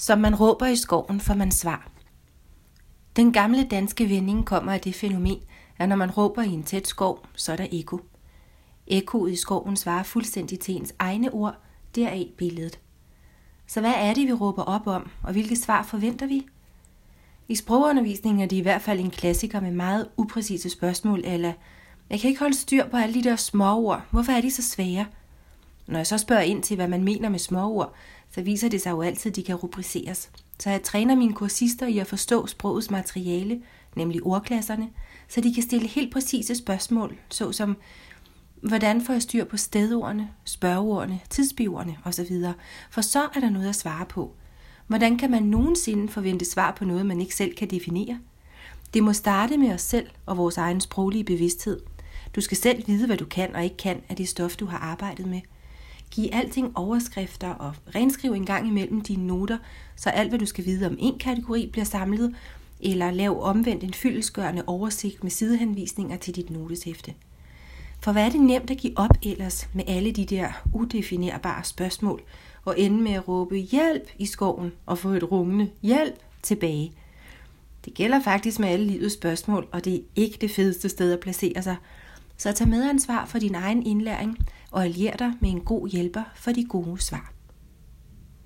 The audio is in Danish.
Som man råber i skoven, får man svar. Den gamle danske vending kommer af det fænomen, at når man råber i en tæt skov, så er der eko. Ekoet i skoven svarer fuldstændig til ens egne ord, deraf billedet. Så hvad er det, vi råber op om, og hvilke svar forventer vi? I sprogundervisningen er det i hvert fald en klassiker med meget upræcise spørgsmål, eller jeg kan ikke holde styr på alle de der små ord. Hvorfor er de så svære? Når jeg så spørger ind til, hvad man mener med småord, så viser det sig jo altid, at de kan rubriceres. Så jeg træner mine kursister i at forstå sprogets materiale, nemlig ordklasserne, så de kan stille helt præcise spørgsmål, såsom hvordan får jeg styr på stedordene, spørgeordene, tidsbiverne osv., for så er der noget at svare på. Hvordan kan man nogensinde forvente svar på noget, man ikke selv kan definere? Det må starte med os selv og vores egen sproglige bevidsthed. Du skal selv vide, hvad du kan og ikke kan af det stof, du har arbejdet med – Giv alting overskrifter og renskriv en gang imellem dine noter, så alt hvad du skal vide om en kategori bliver samlet, eller lav omvendt en fyldesgørende oversigt med sidehenvisninger til dit noteshæfte. For hvad er det nemt at give op ellers med alle de der udefinerbare spørgsmål, og ende med at råbe hjælp i skoven og få et rungende hjælp tilbage. Det gælder faktisk med alle livets spørgsmål, og det er ikke det fedeste sted at placere sig – så tag medansvar for din egen indlæring og allier dig med en god hjælper for de gode svar.